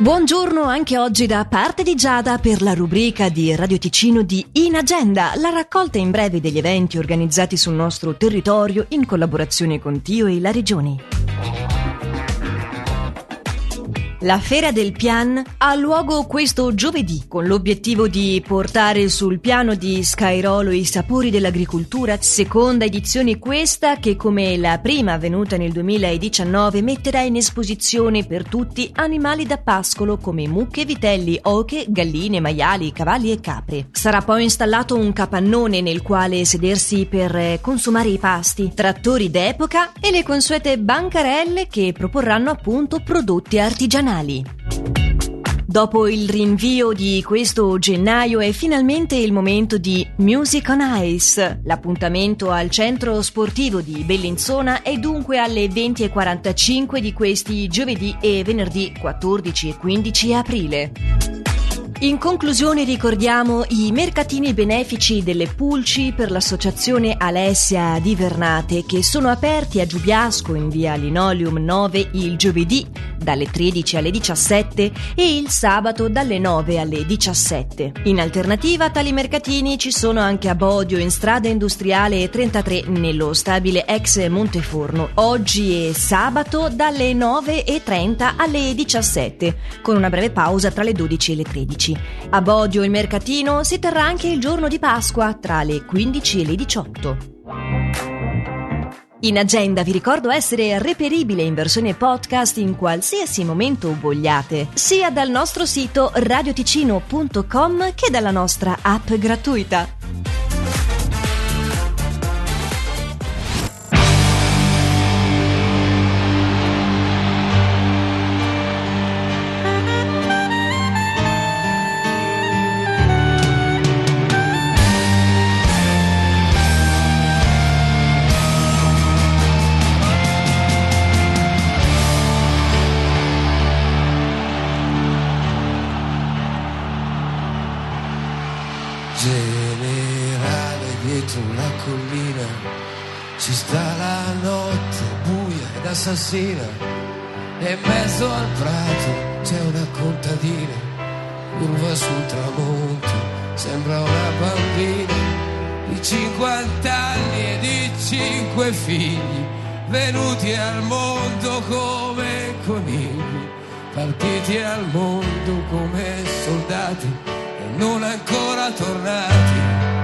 Buongiorno anche oggi da parte di Giada per la rubrica di Radio Ticino di In Agenda, la raccolta in breve degli eventi organizzati sul nostro territorio in collaborazione con Tio e la Regione. La Fiera del Pian ha luogo questo giovedì con l'obiettivo di portare sul piano di Skyrolo i sapori dell'agricoltura, seconda edizione questa che come la prima avvenuta nel 2019 metterà in esposizione per tutti animali da pascolo come mucche, vitelli, oche, galline, maiali, cavalli e capre. Sarà poi installato un capannone nel quale sedersi per consumare i pasti, trattori d'epoca e le consuete bancarelle che proporranno appunto prodotti artigianali settimanali. Dopo il rinvio di questo gennaio è finalmente il momento di Music on Ice. L'appuntamento al centro sportivo di Bellinzona è dunque alle 20.45 di questi giovedì e venerdì 14 e 15 aprile. In conclusione ricordiamo i mercatini benefici delle pulci per l'associazione Alessia di Vernate che sono aperti a Giubiasco in via Linoleum 9 il giovedì dalle 13 alle 17 e il sabato dalle 9 alle 17. In alternativa a tali mercatini ci sono anche a Bodio in strada industriale 33 nello stabile ex Monteforno oggi e sabato dalle 9.30 alle 17 con una breve pausa tra le 12 e le 13. 15. A Bodio il mercatino si terrà anche il giorno di Pasqua tra le 15 e le 18. In agenda vi ricordo essere reperibile in versione podcast in qualsiasi momento vogliate, sia dal nostro sito radioticino.com che dalla nostra app gratuita. Dietro una collina ci sta la notte buia ed assassina e in mezzo al prato c'è una contadina curva sul tramonto sembra una bambina di 50 anni e di 5 figli venuti al mondo come conigli partiti al mondo come soldati non ancora tornati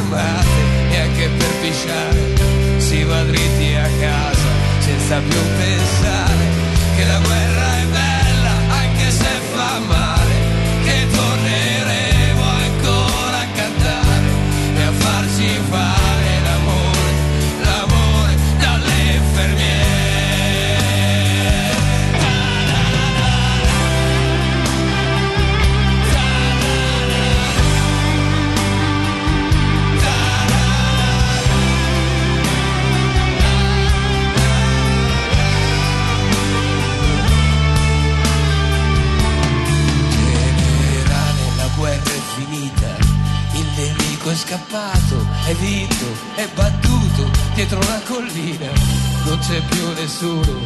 fermate neanche per pisciare, si va dritti a casa senza più pensare scappato, è vinto, è battuto dietro la collina. Non c'è più nessuno,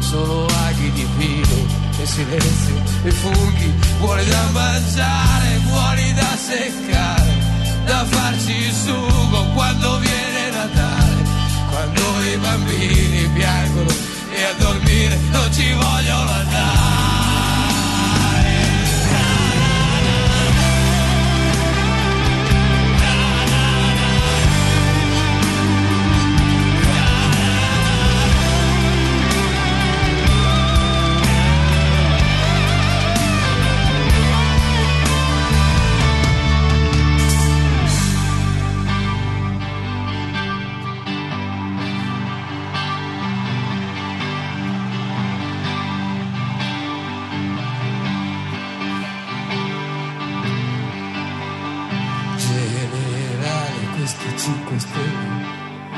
solo aghi di pino e silenzio e funghi. Buoni da mangiare, buoni da seccare, da farci il sugo quando viene Natale. Quando i bambini piangono e a dormire non ci vogliono andare.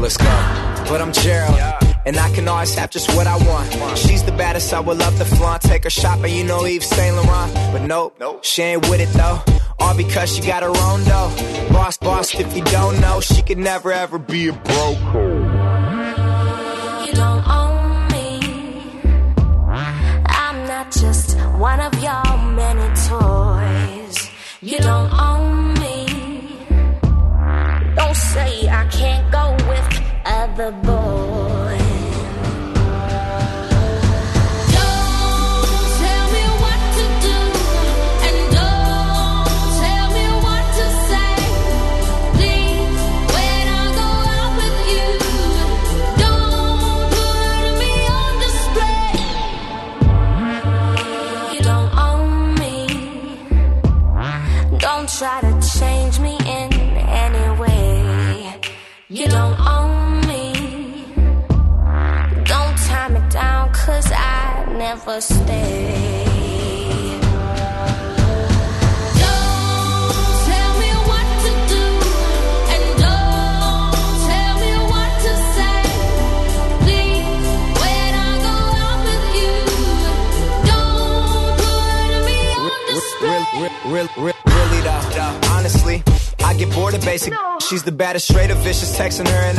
Let's go. But I'm Gerald. And I can always have just what I want. She's the baddest, I would love to flaunt. Take her shopping, you know Eve Saint Laurent. But nope, nope, she ain't with it though. All because she got her own dough. Boss, boss, if you don't know, she could never ever be a broke. You don't own me. I'm not just one of your many toys. You don't own me. the boy. Display. Real, real, real, really though. Honestly, I get bored of basic. She's the baddest, straight of vicious, texting her and